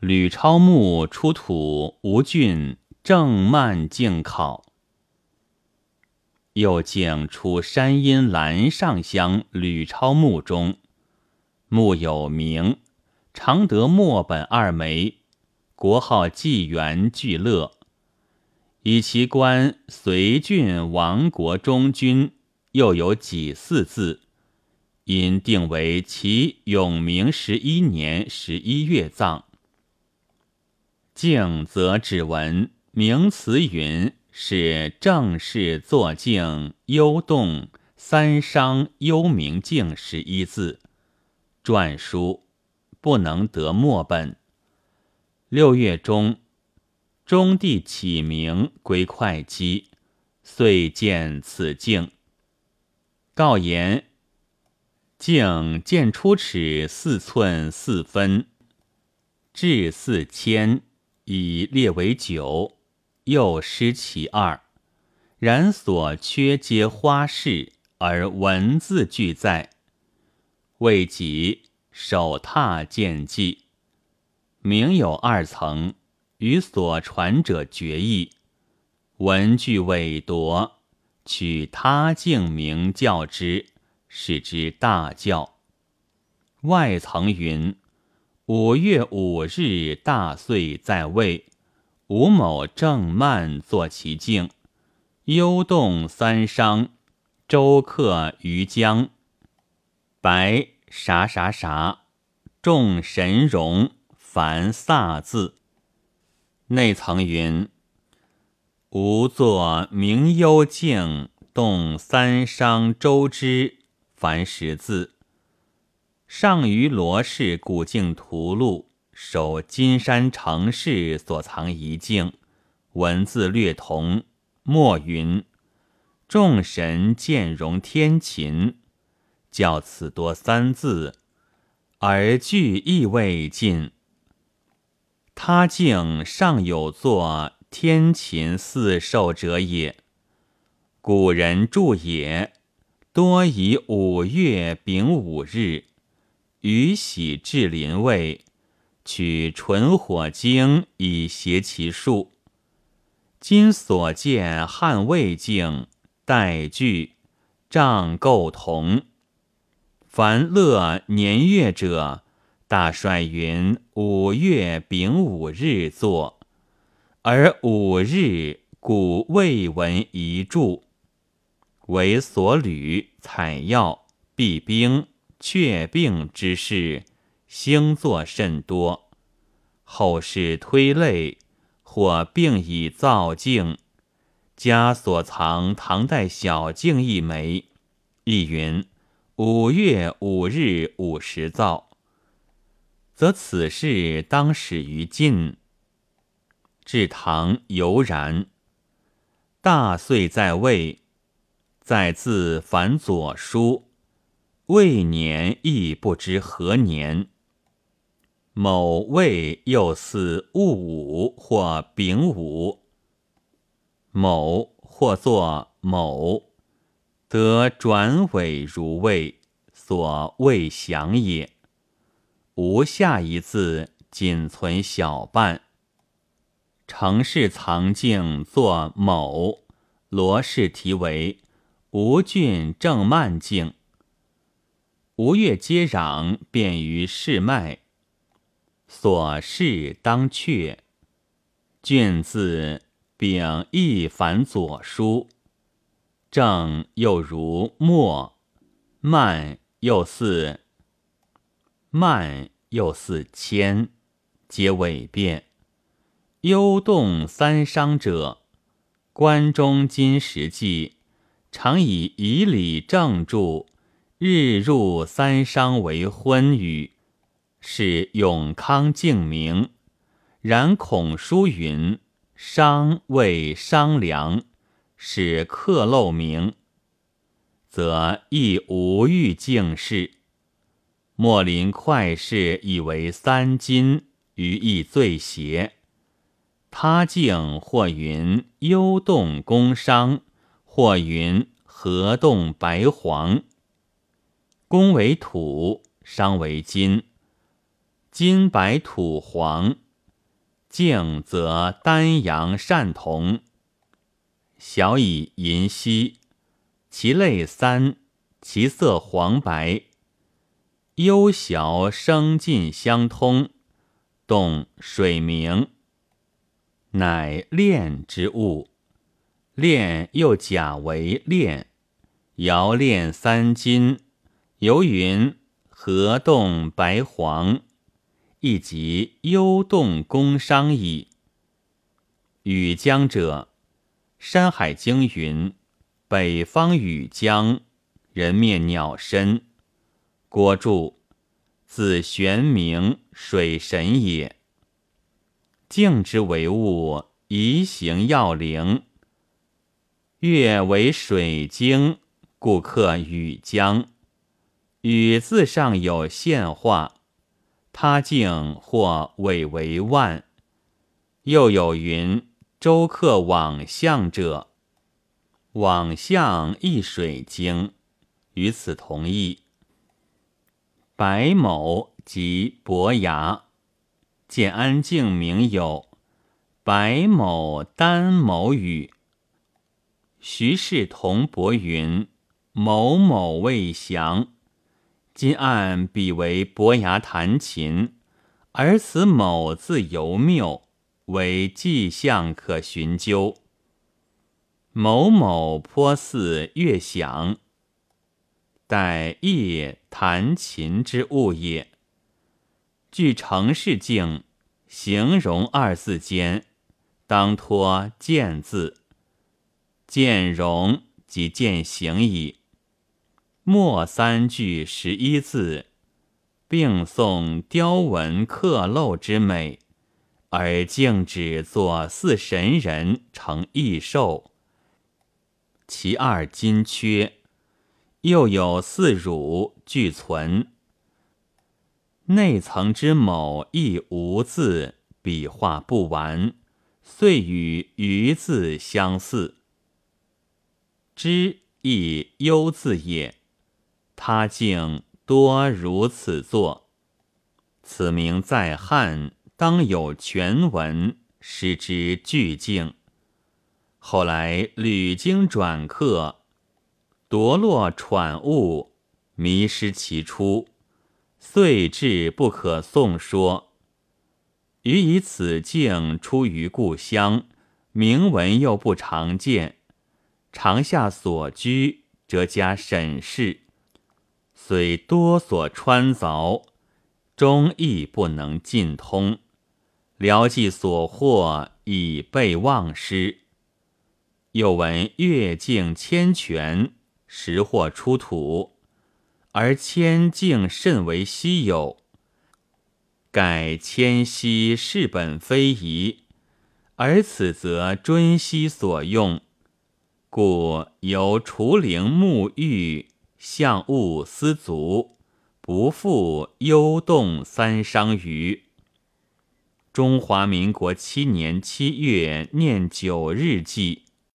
吕超墓出土吴郡郑曼敬考。又敬出山阴兰上乡吕超墓中，墓有名，常得墨本二枚，国号纪元聚乐，以其官随郡王国中军，又有几四字，因定为其永明十一年十一月葬。静则只闻名词云。是正式坐静幽洞三商幽明静十一字篆书，不能得墨本。六月中，中帝启明归会稽，遂见此敬。告言镜见出尺四寸四分，至四千，以列为九。又失其二，然所缺皆花式，而文字俱在。未及手踏见迹，名有二层，与所传者绝异。文句委夺，取他境名教之，使之大教。外层云：五月五日大岁在位。吴某正慢作其境，幽洞三商，周客于江，白啥啥啥，众神容，凡飒字。内层云：吾作明幽静，动三商周之，凡十字。上于罗氏古镜图录。守金山城市所藏遗境，文字略同。墨云：众神见容天琴，较此多三字，而句意未尽。他境尚有作天琴四兽者也。古人著也，多以五月丙午日，雨喜至临位。取纯火经以谐其数。今所见汉魏境待具帐构同。凡乐年月者，大帅云五月丙午日作，而五日古未闻一注。为所履采药避兵却病之事。星座甚多，后世推类，或并以造镜，家所藏唐代小镜一枚，亦云五月五日五时造，则此事当始于晋。至唐犹然。大岁在位，在自凡左书，未年亦不知何年。某未又似戊午或丙午，某或作某，得转尾如未，所未详也。无下一字，仅存小半。城市藏镜作某，罗氏题为吴郡正慢镜。吴越接壤，便于市脉。所事当阙，卷字丙亦反左书，正又如末，慢又似。慢又似谦，皆伪变。幽动三商者，关中今时记，常以以礼正著，日入三商为昏雨。是永康敬明，然孔书云：“商谓商量，使克漏名，则亦无欲敬事。莫临快事以为三金，于亦最邪。他敬或云幽动宫商，或云河动白黄。宫为土，商为金。金白土黄，静则丹阳善同。小以银稀，其类三，其色黄白。幽小声尽相通，动水明，乃炼之物。炼又假为炼，摇炼三金。游云河动白黄，亦即幽动宫商矣。禹江者，《山海经》云：“北方禹江，人面鸟身。”郭注：字玄冥水神也。静之为物，宜形要灵。月为水晶，故克禹江。禹字上有现化，他境或尾为万。又有云周客往象者，往象亦水经，与此同意。白某即伯牙，建安境名有白某丹某语。徐氏同伯云某某未详。今按彼为伯牙弹琴，而此某字尤谬，为迹象可寻究。某某颇似乐响，待夜弹琴之物也。据程氏境，形容二字间，当托见字，见容即见形矣。末三句十一字，并诵雕文刻镂之美，而竟只作四神人成异兽。其二金缺，又有四乳俱存。内层之某亦无字，笔画不完，遂与余字相似。之亦幽字也。他竟多如此作，此名在汉当有全文，失之俱敬。后来屡经转刻，夺落喘物，迷失其出，遂至不可诵说。余以此境出于故乡，名文又不常见，长下所居，则加审视。虽多所穿凿，终亦不能尽通。聊记所获已被忘失。又闻越境千泉，时获出土，而千境甚为稀有。盖千溪是本非宜，而此则尊溪所用，故由除陵沐浴。向物思足，不复忧动三伤余。中华民国七年七月念九日祭。